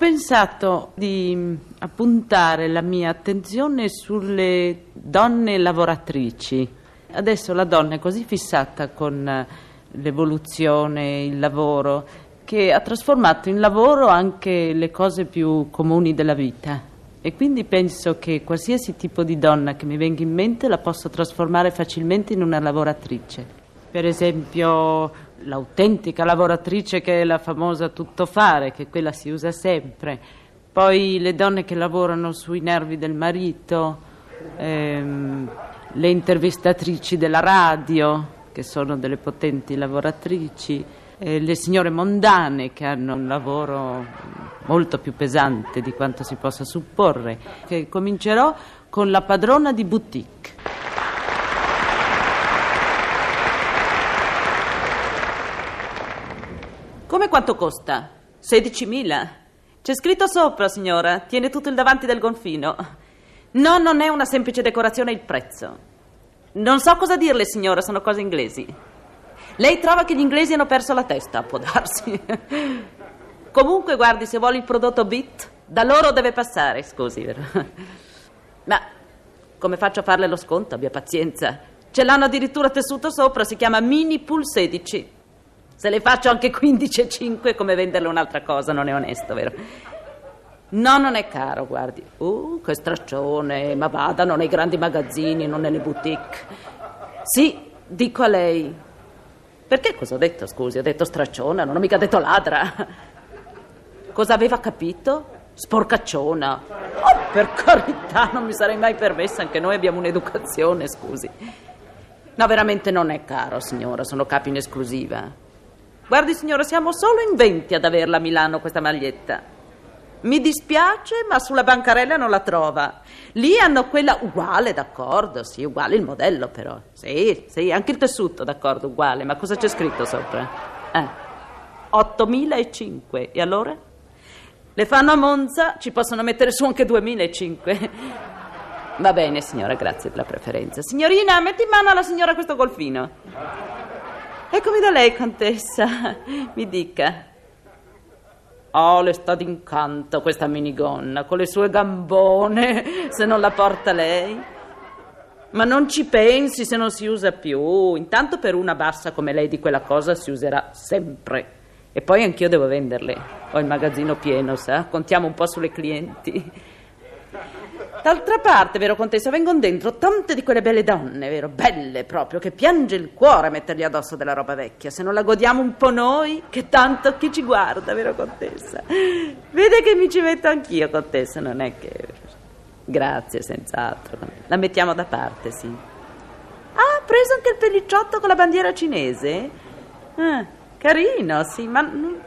Pensato di mm, appuntare la mia attenzione sulle donne lavoratrici. Adesso la donna è così fissata con eh, l'evoluzione, il lavoro, che ha trasformato in lavoro anche le cose più comuni della vita. E quindi penso che qualsiasi tipo di donna che mi venga in mente la posso trasformare facilmente in una lavoratrice. Per esempio, l'autentica lavoratrice che è la famosa tuttofare, che quella si usa sempre. Poi le donne che lavorano sui nervi del marito, ehm, le intervistatrici della radio, che sono delle potenti lavoratrici, eh, le signore mondane che hanno un lavoro molto più pesante di quanto si possa supporre. Che comincerò con la padrona di boutique. Come quanto costa? 16.000. C'è scritto sopra, signora. Tiene tutto il davanti del gonfino. No, non è una semplice decorazione il prezzo. Non so cosa dirle, signora, sono cose inglesi. Lei trova che gli inglesi hanno perso la testa, può darsi. Comunque, guardi, se vuole il prodotto BIT, da loro deve passare, scusi, vero? Ma come faccio a farle lo sconto? Abbia pazienza. Ce l'hanno addirittura tessuto sopra, si chiama Mini Pool 16. Se le faccio anche 15,5 è come venderle un'altra cosa, non è onesto, vero? No, non è caro, guardi. Uh, che straccione, ma vadano nei grandi magazzini, non nelle boutique. Sì, dico a lei. Perché cosa ho detto, scusi? Ho detto stracciona, non ho mica detto ladra. Cosa aveva capito? Sporcacciona. Oh, per carità, non mi sarei mai permessa, anche noi abbiamo un'educazione, scusi. No, veramente non è caro, signora, sono capi in esclusiva. Guardi, signora, siamo solo in 20 ad averla a Milano questa maglietta. Mi dispiace, ma sulla bancarella non la trova. Lì hanno quella uguale, d'accordo, sì, uguale il modello però. Sì, sì, anche il tessuto, d'accordo, uguale. Ma cosa c'è scritto sopra? Eh, 8.005. E allora? Le fanno a Monza, ci possono mettere su anche 2.005. Va bene, signora, grazie per la preferenza. Signorina, metti in mano alla signora questo golfino. Eccomi da lei, contessa. Mi dica. Oh, le sta d'incanto questa minigonna con le sue gambone, se non la porta lei. Ma non ci pensi se non si usa più. Intanto per una bassa come lei di quella cosa si userà sempre. E poi anch'io devo venderle. Ho il magazzino pieno, sa? Contiamo un po' sulle clienti. D'altra parte, vero contessa, vengono dentro tante di quelle belle donne, vero? Belle proprio, che piange il cuore a mettergli addosso della roba vecchia. Se non la godiamo un po' noi, che tanto chi ci guarda, vero contessa? Vede che mi ci metto anch'io, contessa, non è che... Grazie, senz'altro. La mettiamo da parte, sì. Ah, ha preso anche il pellicciotto con la bandiera cinese? Ah, carino, sì, ma non,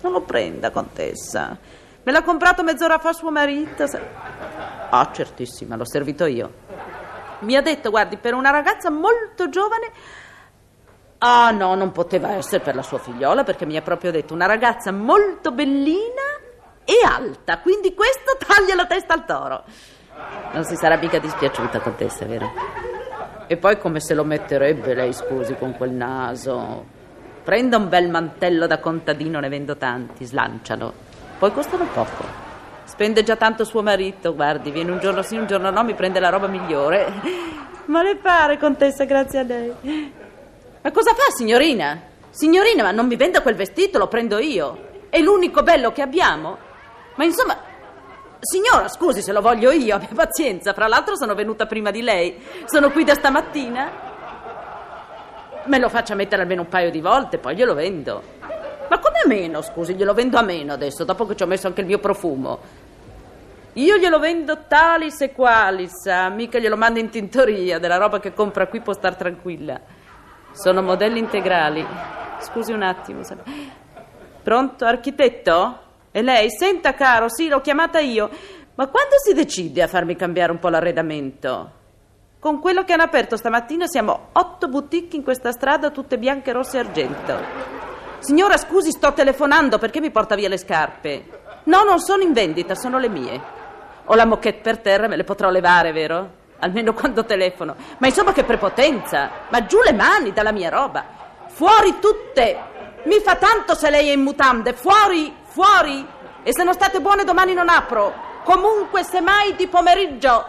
lo prenda, contessa. Me l'ha comprato mezz'ora fa suo marito. Ah, certissima, l'ho servito io. Mi ha detto, guardi, per una ragazza molto giovane... Ah no, non poteva essere per la sua figliola perché mi ha proprio detto una ragazza molto bellina e alta, quindi questo taglia la testa al toro. Non si sarà mica dispiaciuta, contessa, vero? E poi come se lo metterebbe lei, scusi, con quel naso? Prenda un bel mantello da contadino, ne vendo tanti, slancialo. Poi costano poco. Spende già tanto suo marito, guardi, viene un giorno sì, un giorno no, mi prende la roba migliore. Ma le pare, contessa, grazie a lei. Ma cosa fa, signorina? Signorina, ma non mi venda quel vestito, lo prendo io. È l'unico bello che abbiamo. Ma insomma, signora, scusi se lo voglio io, abbia pazienza. Fra l'altro sono venuta prima di lei. Sono qui da stamattina. Me lo faccia mettere almeno un paio di volte, poi glielo vendo. Ma come a meno, scusi, glielo vendo a meno adesso, dopo che ci ho messo anche il mio profumo. Io glielo vendo talis e qualis, mica glielo mando in tintoria, della roba che compra qui può star tranquilla. Sono modelli integrali. Scusi un attimo. Pronto, architetto? E lei, senta caro, sì, l'ho chiamata io, ma quando si decide a farmi cambiare un po' l'arredamento? Con quello che hanno aperto stamattina siamo otto boutique in questa strada, tutte bianche, rosse e argento. Signora, scusi, sto telefonando perché mi porta via le scarpe? No, non sono in vendita, sono le mie. Ho la moquette per terra, me le potrò levare, vero? Almeno quando telefono. Ma insomma, che prepotenza! Ma giù le mani dalla mia roba! Fuori tutte! Mi fa tanto se lei è in mutande! Fuori! Fuori! E se non state buone domani non apro. Comunque, semmai di pomeriggio.